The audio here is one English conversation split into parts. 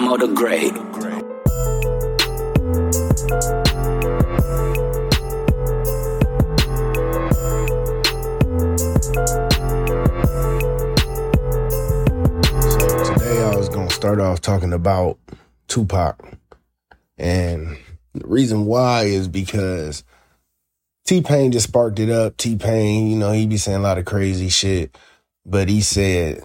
The Great. So today I was gonna start off talking about Tupac. And the reason why is because T Pain just sparked it up. T Pain, you know, he be saying a lot of crazy shit, but he said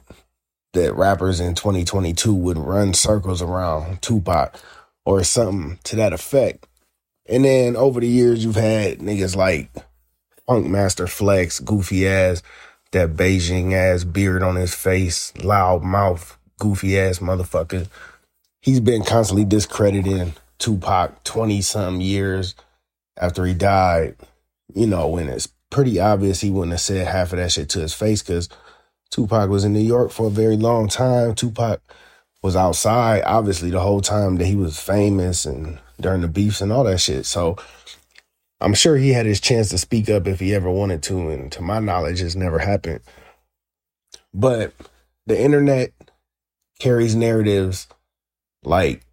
that rappers in 2022 would run circles around Tupac or something to that effect. And then over the years, you've had niggas like Funkmaster Flex, goofy ass, that Beijing ass beard on his face, loud mouth, goofy ass motherfucker. He's been constantly discrediting Tupac 20 some years after he died, you know, when it's pretty obvious he wouldn't have said half of that shit to his face because Tupac was in New York for a very long time. Tupac was outside, obviously, the whole time that he was famous and during the beefs and all that shit. So I'm sure he had his chance to speak up if he ever wanted to, and to my knowledge, it's never happened. But the internet carries narratives like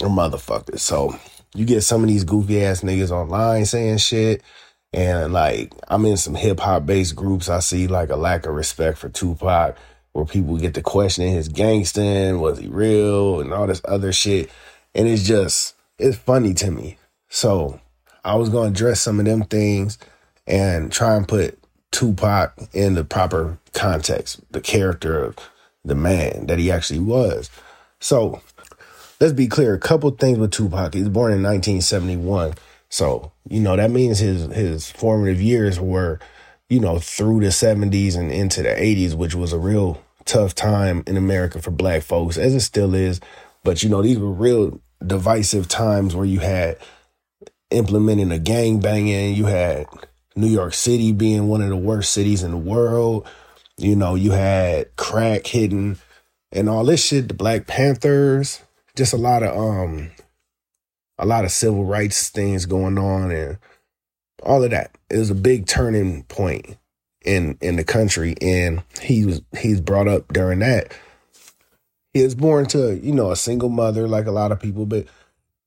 a motherfucker. So you get some of these goofy ass niggas online saying shit. And like I'm in some hip hop based groups, I see like a lack of respect for Tupac, where people get to questioning his gangsting, was he real, and all this other shit. And it's just it's funny to me. So I was gonna address some of them things and try and put Tupac in the proper context, the character of the man that he actually was. So let's be clear, a couple things with Tupac. He was born in 1971. So, you know, that means his his formative years were, you know, through the 70s and into the 80s, which was a real tough time in America for black folks, as it still is. But, you know, these were real divisive times where you had implementing a gang banging, you had New York City being one of the worst cities in the world. You know, you had crack hidden and all this shit, the Black Panthers, just a lot of um a lot of civil rights things going on and all of that. It was a big turning point in in the country and he was he's brought up during that. He was born to, you know, a single mother like a lot of people, but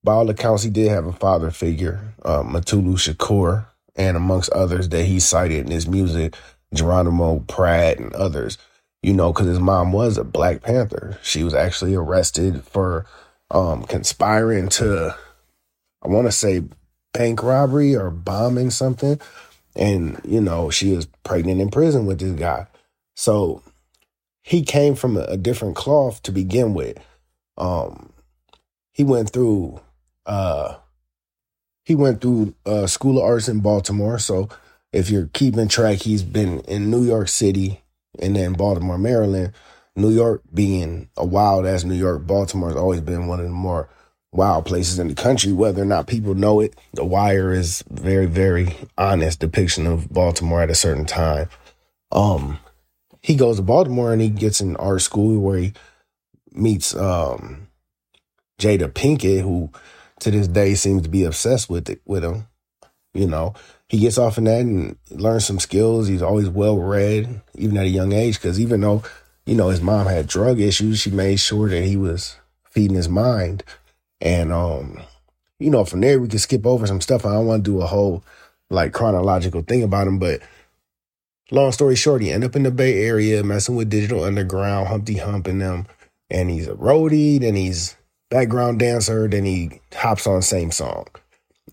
by all accounts he did have a father figure, uh, Mutulu Shakur, and amongst others that he cited in his music, Geronimo Pratt and others, you know, because his mom was a Black Panther. She was actually arrested for um, conspiring to, I want to say, bank robbery or bombing something. And, you know, she was pregnant in prison with this guy. So he came from a, different cloth to begin with. Um, he went through uh he went through uh school of arts in baltimore so if you're keeping track he's been in new york city and then baltimore maryland new york being a wild ass new york baltimore has always been one of the more wild places in the country whether or not people know it the wire is very very honest depiction of baltimore at a certain time um he goes to baltimore and he gets in art school where he meets um jada pinkett who to this day seems to be obsessed with it with him. You know, he gets off in that and learns some skills. He's always well read, even at a young age. Because even though you know his mom had drug issues, she made sure that he was feeding his mind. And um, you know, from there we can skip over some stuff. I don't want to do a whole like chronological thing about him, but long story short, he end up in the Bay Area messing with Digital Underground, Humpty Hump, and them. And he's a roadie, then he's background dancer, then he hops on same song.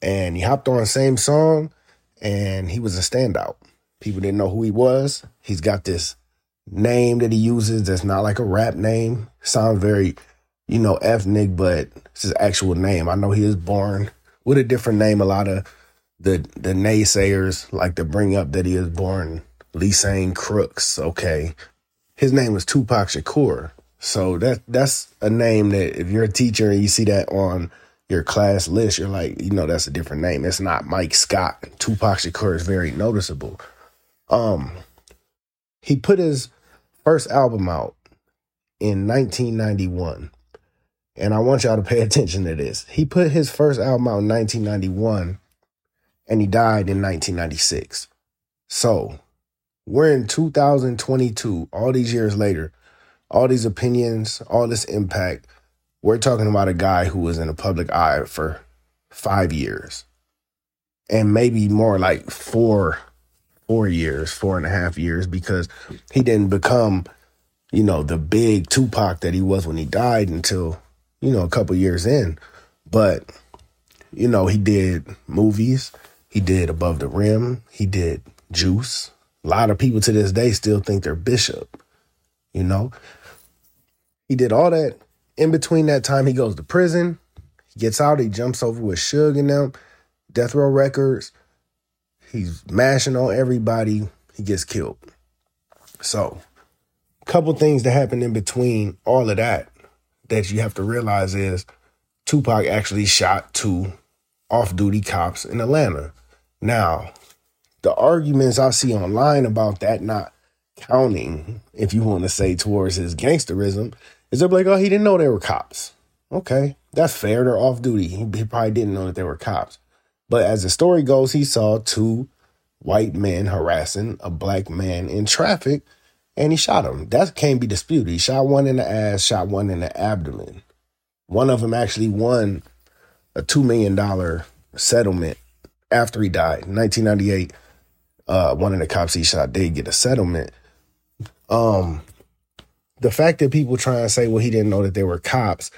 And he hopped on same song and he was a standout. People didn't know who he was. He's got this name that he uses that's not like a rap name. Sounds very, you know, ethnic, but it's his actual name. I know he was born with a different name. A lot of the the naysayers like to bring up that he was born Lesane Crooks. Okay. His name was Tupac Shakur. So that that's a name that if you're a teacher and you see that on your class list, you're like, you know, that's a different name. It's not Mike Scott. Tupac Shakur is very noticeable. Um, he put his first album out in 1991, and I want y'all to pay attention to this. He put his first album out in 1991, and he died in 1996. So we're in 2022, all these years later all these opinions, all this impact. we're talking about a guy who was in the public eye for five years and maybe more like four four years four and a half years because he didn't become you know the big tupac that he was when he died until you know a couple years in. But you know he did movies. He did above the rim. He did juice. A lot of people to this day still think they're bishop you know? He did all that. In between that time he goes to prison. He gets out. He jumps over with Suge and them. Death Row Records. He's mashing on everybody. He gets killed. So, couple things that happen in between all of that that you have to realize is Tupac actually shot two off duty cops in Atlanta. Now, the arguments I see online about that not counting, if you want to say, towards his gangsterism, is they're like, oh, he didn't know they were cops. Okay, that's fair. They're off duty. He, he probably didn't know that they were cops. But as the story goes, he saw two white men harassing a black man in traffic and he shot him. That can't be disputed. He shot one in the ass, shot one in the abdomen. One of them actually won a $2 million settlement after he died. In 1998, uh, one of the cops he shot did get a settlement. Um, the fact that people try and say, well, he didn't know that they were cops,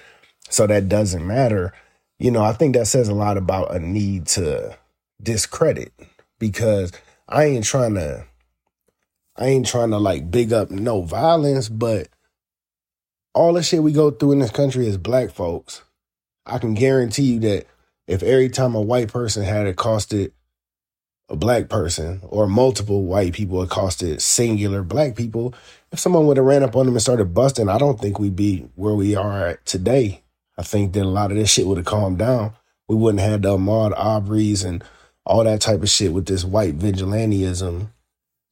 so that doesn't matter you know, I think that says a lot about a need to discredit because I ain't trying to I ain't trying to like big up no violence, but all the shit we go through in this country as black folks, I can guarantee you that if every time a white person had accosted a black person or multiple white people accosted singular black people, if someone would have ran up on them and started busting, I don't think we'd be where we are today I think that a lot of this shit would have calmed down. We wouldn't have the Ahmaud Arbery's and all that type of shit with this white vigilantism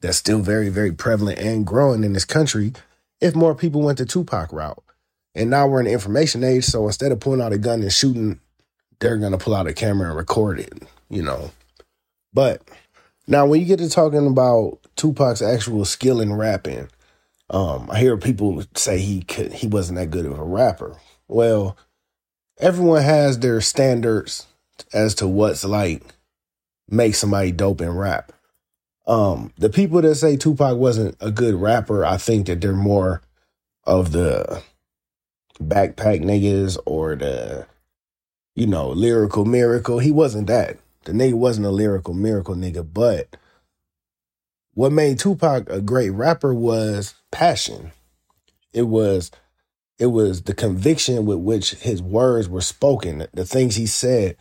that's still very, very prevalent and growing in this country if more people went the Tupac route. And now we're in the information age, so instead of pulling out a gun and shooting, they're gonna pull out a camera and record it, you know. But now when you get to talking about Tupac's actual skill in rapping, um, I hear people say he could he wasn't that good of a rapper. Well, everyone has their standards as to what's like make somebody dope in rap. Um, the people that say Tupac wasn't a good rapper, I think that they're more of the backpack niggas or the, you know, lyrical miracle. He wasn't that. The nigga wasn't a lyrical miracle nigga, but what made Tupac a great rapper was passion. It was it was the conviction with which his words were spoken, the things he said.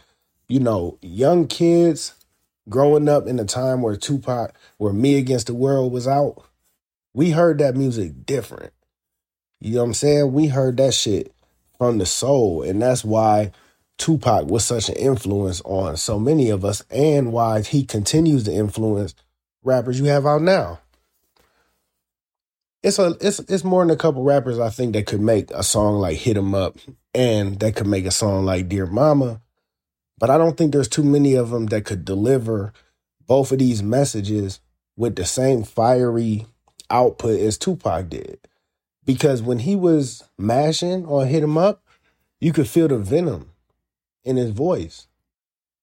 You know, young kids growing up in a time where Tupac, where Me Against the World was out, we heard that music different. You know what I'm saying? We heard that shit from the soul. And that's why Tupac was such an influence on so many of us and why he continues to influence rappers you have out now it's a it's it's more than a couple rappers I think that could make a song like Hit 'em Up and that could make a song like Dear Mama. But I don't think there's too many of them that could deliver both of these messages with the same fiery output as Tupac did. Because when he was mashing or Hit 'em Up, you could feel the venom in his voice.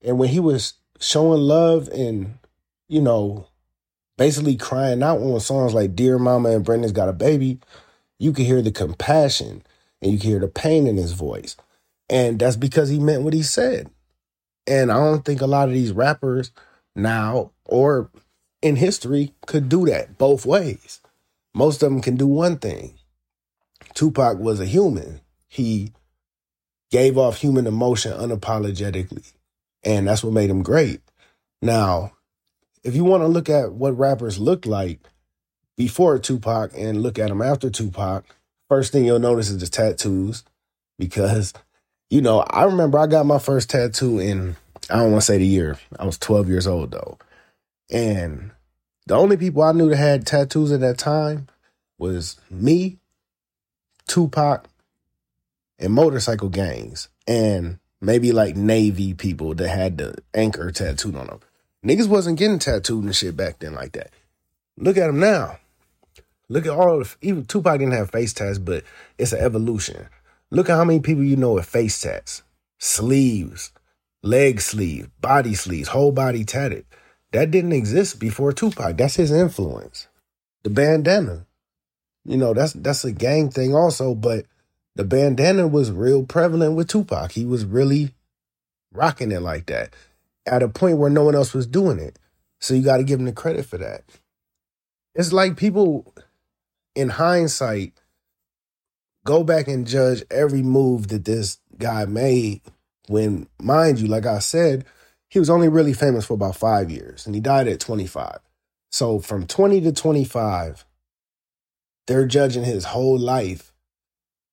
And when he was showing love and, you know, basically crying out on songs like Dear Mama and Brenda's Got a Baby, you could hear the compassion and you could hear the pain in his voice. And that's because he meant what he said. And I don't think a lot of these rappers now or in history could do that both ways. Most of them can do one thing. Tupac was a human. He gave off human emotion unapologetically. And that's what made him great. Now, if you want to look at what rappers looked like before Tupac and look at them after Tupac, first thing you'll notice is the tattoos because you know, I remember I got my first tattoo in I don't want to say the year. I was 12 years old though. And the only people I knew that had tattoos at that time was me, Tupac, and motorcycle gangs, and maybe like Navy people that had the anchor tattooed on them. Niggas wasn't getting tattooed and shit back then like that. Look at them now. Look at all of even Tupac didn't have face tats, but it's an evolution. Look at how many people you know with face tats, sleeves, leg sleeves, body sleeves, whole body tatted. That didn't exist before Tupac. That's his influence. The bandana. You know, that's that's a gang thing also, but the bandana was real prevalent with Tupac. He was really rocking it like that at a point where no one else was doing it. So you got to give him the credit for that. It's like people in hindsight go back and judge every move that this guy made when, mind you, like I said, he was only really famous for about five years and he died at 25. So from 20 to 25, they're judging his whole life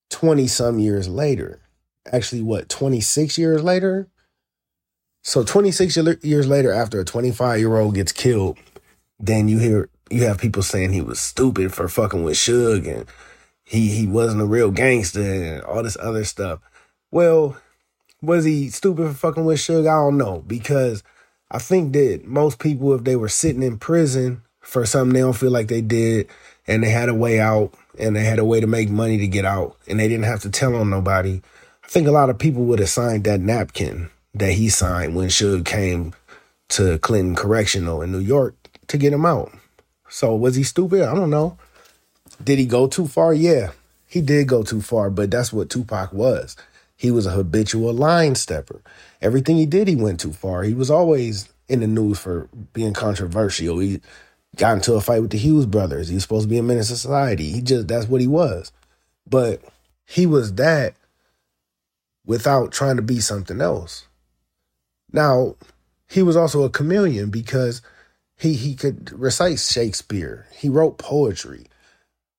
20 some years later. Actually, what, 26 years later? So 26 years later, after a 25 year old gets killed, then you hear you have people saying he was stupid for fucking with Suge and he he wasn't a real gangster and all this other stuff. Well, was he stupid for fucking with Suge? I don't know because I think that most people, if they were sitting in prison for something they don't feel like they did, and they had a way out, and they had a way to make money to get out, and they didn't have to tell on nobody, I think a lot of people would have signed that napkin that he signed when Suge came to Clinton Correctional in New York to get him out. So was he stupid? I don't know. Did he go too far? Yeah, he did go too far, but that's what Tupac was. He was a habitual line stepper. Everything he did, he went too far. He was always in the news for being controversial. He got into a fight with the Hughes brothers. He was supposed to be a menace to society. He just, that's what he was. But he was that without trying to be something else. Now, he was also a chameleon because he he could recite Shakespeare. He wrote poetry.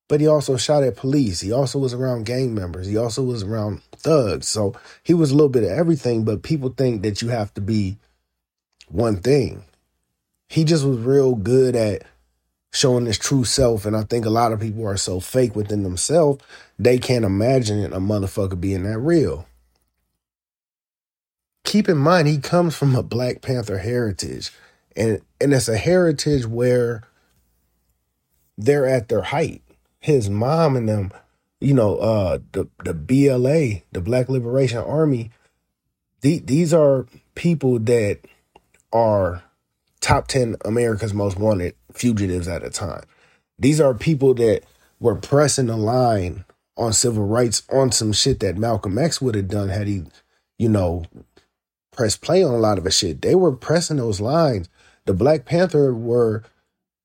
But he also shot at police. He also was around gang members. He also was around thugs. So he was a little bit of everything, but people think that you have to be one thing. He just was real good at showing his true self. And I think a lot of people are so fake within themselves, they can't imagine a motherfucker being that real keep in mind he comes from a Black Panther heritage, and and it's a heritage where they're at their height. His mom and them, you know, uh, the the BLA, the Black Liberation Army. The, these are people that are top 10 America's most wanted fugitives at a time. These are people that were pressing the line on civil rights on some shit that Malcolm X would have done had he, you know, press play on a lot of the shit. They were pressing those lines. The Black Panther were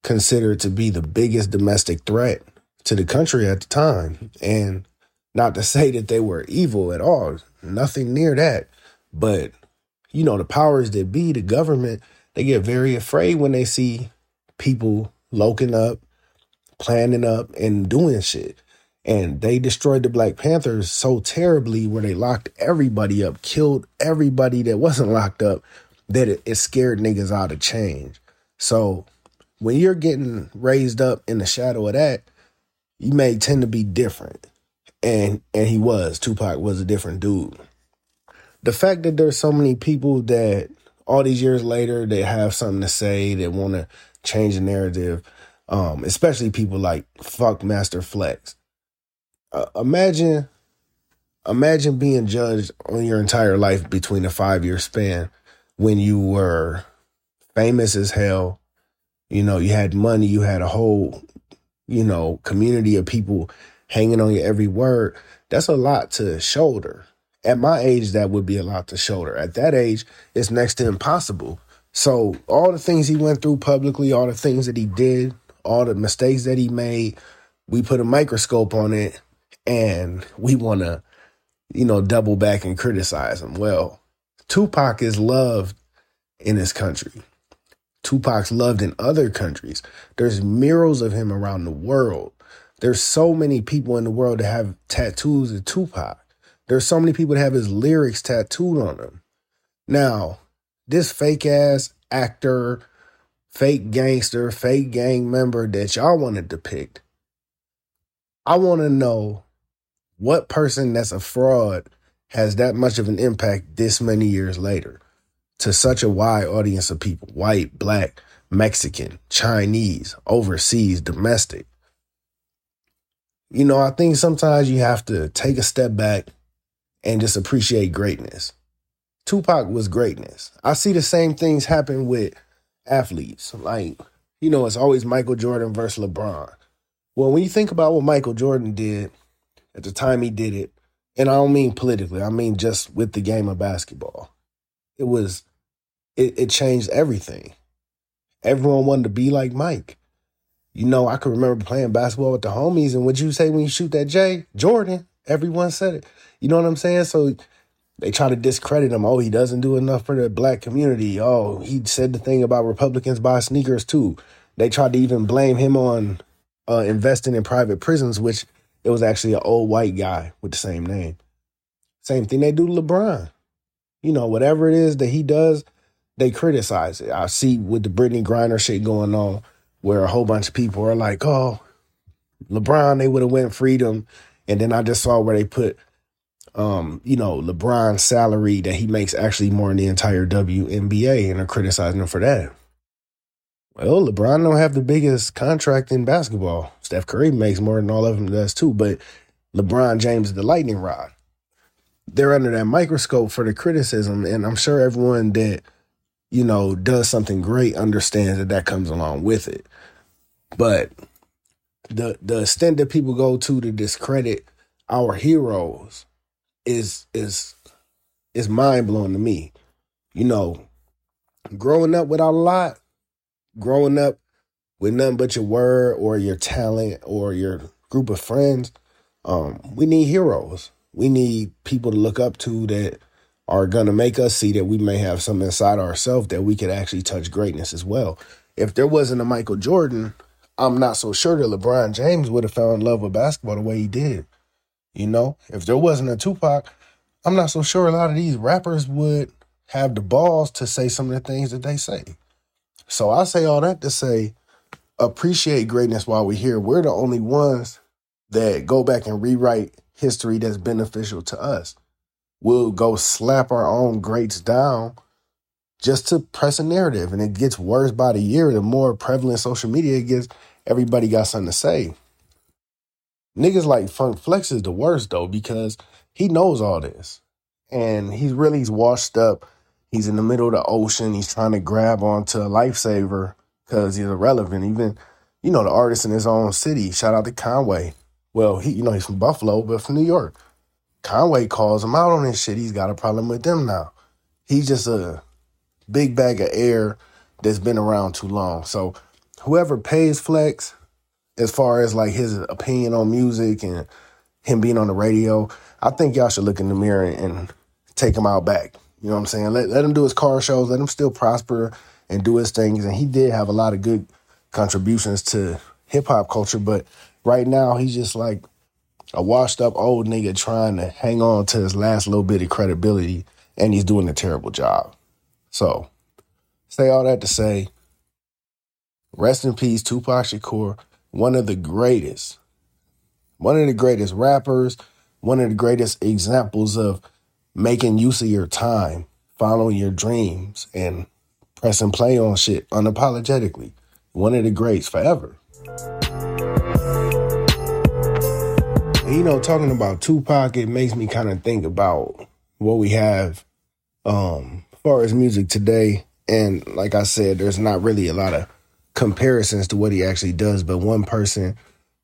considered to be the biggest domestic threat to the country at the time. And not to say that they were evil at all, nothing near that. But, you know, the powers that be, the government, they get very afraid when they see people loking up, planning up, and doing shit. And they destroyed the Black Panthers so terribly where they locked everybody up, killed everybody that wasn't locked up, that it, it scared niggas out of change. So when you're getting raised up in the shadow of that, you may tend to be different. And and he was. Tupac was a different dude. The fact that there's so many people that all these years later they have something to say, that want to change the narrative, um, especially people like fuck Master Flex uh, imagine imagine being judged on your entire life between a five year span when you were famous as hell. You know, you had money, you had a whole, you know, community of people hanging on your every word. That's a lot to shoulder. At my age, that would be a lot to shoulder. At that age, it's next to impossible. So, all the things he went through publicly, all the things that he did, all the mistakes that he made, we put a microscope on it and we want to, you know, double back and criticize him. Well, Tupac is loved in this country. Tupac's loved in other countries. There's murals of him around the world. There's so many people in the world that have tattoos of Tupac. There's so many people that have his lyrics tattooed on them. Now, this fake ass actor, fake gangster, fake gang member that y'all want to depict, I want to know what person that's a fraud has that much of an impact this many years later to such a wide audience of people white, black, Mexican, Chinese, overseas, domestic? You know, I think sometimes you have to take a step back and just appreciate greatness. Tupac was greatness. I see the same things happen with athletes. Like, you know, it's always Michael Jordan versus LeBron. Well, when you think about what Michael Jordan did at the time he did it, and I don't mean politically, I mean just with the game of basketball, it was, it, it changed everything. Everyone wanted to be like Mike. You know, I can remember playing basketball with the homies, and what you say when you shoot that J? Jordan. Everyone said it. You know what I'm saying? So they try to discredit him. Oh, he doesn't do enough for the black community. Oh, he said the thing about Republicans buy sneakers too. They tried to even blame him on uh, investing in private prisons, which it was actually an old white guy with the same name. Same thing they do to LeBron. You know, whatever it is that he does, they criticize it. I see with the Brittney Griner shit going on, where a whole bunch of people are like, "Oh, LeBron, they would have went freedom," and then I just saw where they put, um, you know, LeBron's salary that he makes actually more than the entire WNBA, and are criticizing him for that. Well, LeBron don't have the biggest contract in basketball. Steph Curry makes more than all of them does too, but LeBron James is the lightning rod. They're under that microscope for the criticism, and I'm sure everyone that you know does something great understands that that comes along with it. But the the extent that people go to to discredit our heroes is is is mind blowing to me. You know, growing up without a lot, growing up with nothing but your word or your talent or your group of friends, um, we need heroes. We need people to look up to that are going to make us see that we may have some inside ourselves that we could actually touch greatness as well. If there wasn't a Michael Jordan, I'm not so sure that LeBron James would have in love with basketball the way he did. You know, if there wasn't a Tupac, I'm not so sure a lot of these rappers would have the balls to say some of the things that they say. So I say all that to say, appreciate greatness while we're here. We're the only ones that go back and rewrite history that's beneficial to us. We'll go slap our own greats down just to press a narrative. And it gets worse by the year. The more prevalent social media gets, everybody got something to say. Niggas like Funk Flex is the worst though, because he knows all this. And he's really he's washed up He's in the middle of the ocean. He's trying to grab onto a lifesaver because he's irrelevant. Even, you know, the artist in his own city. Shout out to Conway. Well, he, you know, he's from Buffalo, but from New York. Conway calls him out on this shit. He's got a problem with them now. He's just a big bag of air that's been around too long. So whoever pays Flex, as far as like his opinion on music and him being on the radio, I think y'all should look in the mirror and take him out back. You know what I'm saying? Let, let him do his car shows, let him still prosper and do his things. And he did have a lot of good contributions to hip hop culture, but right now he's just like a washed up old nigga trying to hang on to his last little bit of credibility, and he's doing a terrible job. So, say all that to say, rest in peace, Tupac Shakur, one of the greatest, one of the greatest rappers, one of the greatest examples of making use of your time, following your dreams, and pressing play on shit unapologetically. One of the greats forever. You know, talking about Tupac, it makes me kind of think about what we have um far as music today. And like I said, there's not really a lot of comparisons to what he actually does, but one person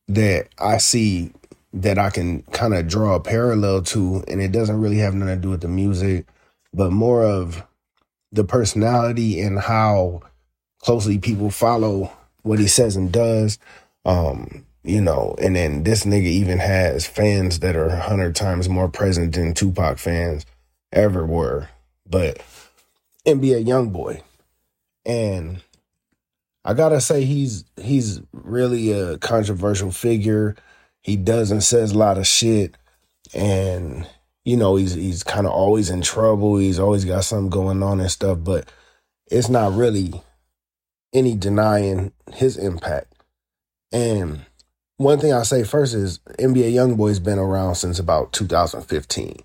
that I see that I can kind of draw a parallel to, and it doesn't really have nothing to do with the music, but more of the personality and how closely people follow what he says and does. Um, you know, and then this nigga even has fans that are a hundred times more present than Tupac fans ever were. But NBA Youngboy. And I gotta say he's he's really a controversial figure he does and says a lot of shit and you know he's he's kind of always in trouble he's always got something going on and stuff but it's not really any denying his impact and one thing i'll say first is nba youngboy's been around since about 2015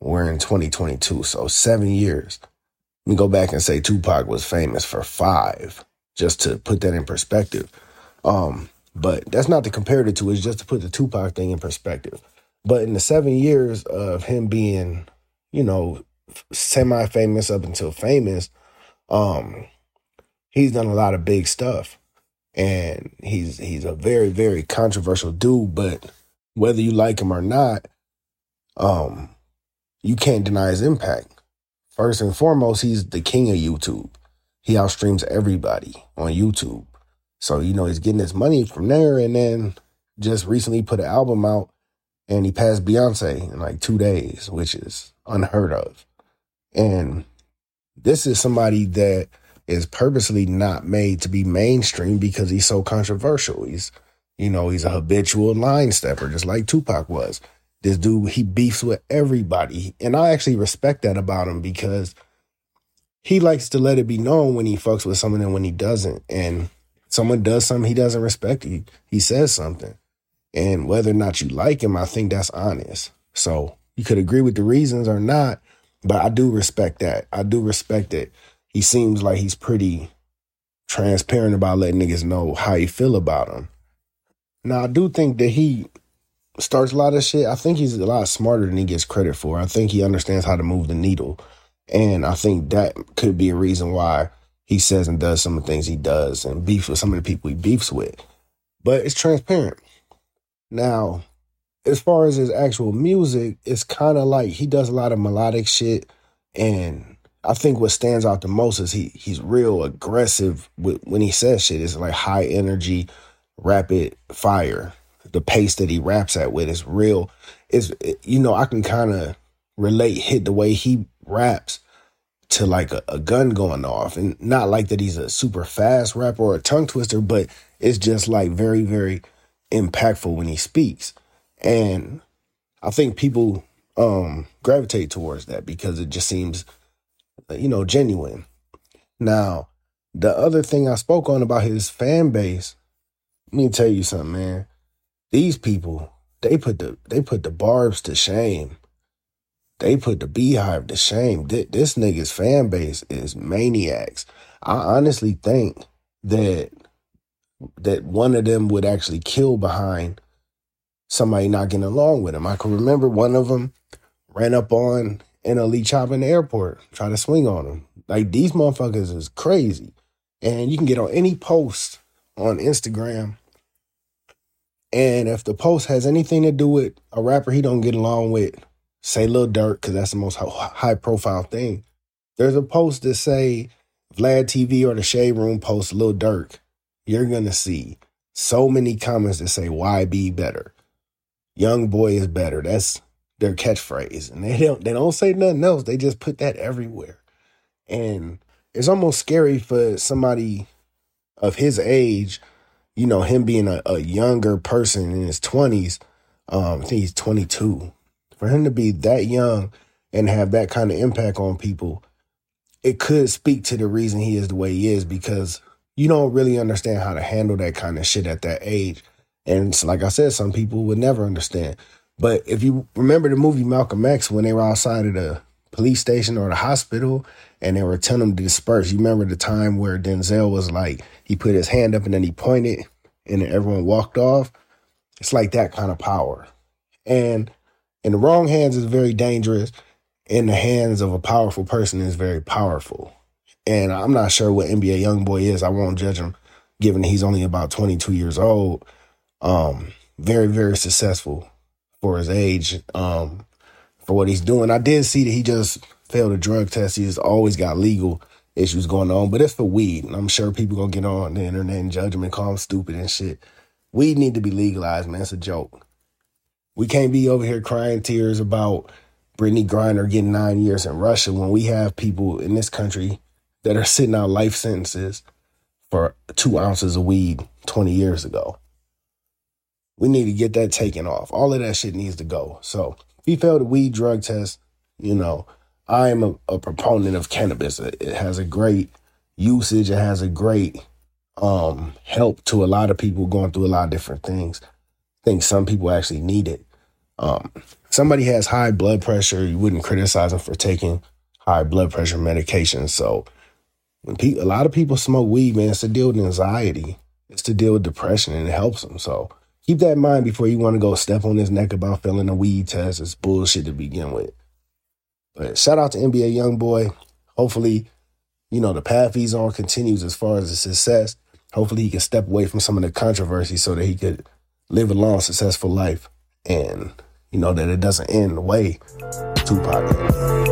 we're in 2022 so seven years let me go back and say tupac was famous for five just to put that in perspective um but that's not to compare the two. It's just to put the Tupac thing in perspective. But in the seven years of him being, you know, semi famous up until famous, um, he's done a lot of big stuff. And he's he's a very, very controversial dude, but whether you like him or not, um, you can't deny his impact. First and foremost, he's the king of YouTube. He outstreams everybody on YouTube. So, you know, he's getting his money from there and then just recently put an album out and he passed Beyonce in like two days, which is unheard of. And this is somebody that is purposely not made to be mainstream because he's so controversial. He's, you know, he's a habitual line stepper, just like Tupac was. This dude, he beefs with everybody. And I actually respect that about him because he likes to let it be known when he fucks with someone and when he doesn't. And someone does something he doesn't respect, he, he says something. And whether or not you like him, I think that's honest. So you could agree with the reasons or not, but I do respect that. I do respect it. He seems like he's pretty transparent about letting niggas know how he feel about him. Now I do think that he starts a lot of shit. I think he's a lot smarter than he gets credit for. I think he understands how to move the needle. And I think that could be a reason why he says and does some of the things he does and beefs with some of the people he beefs with. But it's transparent. Now, as far as his actual music, it's kind of like he does a lot of melodic shit. And I think what stands out the most is he he's real aggressive with, when he says shit. It's like high energy, rapid fire. The pace that he raps at with is real. Is you know I can kind of relate hit the way he raps to like a, a, gun going off, and not like that he's a super fast rapper or a tongue twister, but it's just like very very impactful when he speaks. And I think people um gravitate towards that because it just seems Uh, you know genuine. Now, the other thing I spoke on about his fan base, let me tell you something, man. These people, they put the they put the Barbz to shame. They put the BeyHive to shame. This nigga's fan base is maniacs. I honestly think that that one of them would actually kill behind somebody not getting along with him. I can remember one of them ran up on NLE Choppa in the airport, try to swing on him. Like these motherfuckers is crazy. And you can get on any post on Instagram. And if the post has anything to do with a rapper he don't get along with, say Lil Durk, because that's the most high profile thing. There's a post that say Vlad TV or the Shade Room post Lil Durk you're to see so many comments that say, YB better? Young boy is better. That's their catchphrase. And they don't, they don't say nothing else. They just put that everywhere. And it's almost scary for somebody of his age, you know, him being a, a younger person in his 20s. Um, I think he's 22. For him to be that young and have that kind of impact on people, it could speak to the reason he is the way he is because you don't really understand how to handle that kind of shit at that age. And like I said, some people would never understand. But if you remember the movie Malcolm X when they were outside of the police station or the hospital and they were telling them to disperse, you remember the time where Denzel was like, he put his hand up and then he pointed and then everyone walked off? It's like that kind of power. And in the wrong hands is very dangerous. In the hands of a powerful person is very powerful. And I'm not sure what NBA Youngboy is. I won't judge him, given he's only about 22 years old. Um, very, very successful for his age, um, for what he's doing. I did see that he just failed a drug test. He's always got legal issues going on, but it's for weed. And I'm sure people gonna get on the internet and judge him and call him stupid and shit. Weed need to be legalized, man. It's a joke. We can't be over here crying tears about Brittney Griner getting nine years in Russia when we have people in this country that are sitting out life sentences for two ounces of weed 20 years ago. We need to get that taken off. All of that shit needs to go. So if he failed a weed drug test, you know, I am a, a proponent of cannabis. It, has a great usage. It has a great um, help to a lot of people going through a lot of different things. I think some people actually need it. Um, somebody has high blood pressure, you wouldn't criticize them for taking high blood pressure medication. So when pe- a lot of people smoke weed, man, it's to deal with anxiety. It's to deal with depression, and it helps them. So keep that in mind before you want to go step on his neck about failing a weed test. It's bullshit to begin with. But shout out to NBA Youngboy. Hopefully, you know, the path he's on continues as far as the success. Hopefully he can step away from some of the controversy so that he could live a long, successful life and, you know, that it doesn't end the way Tupac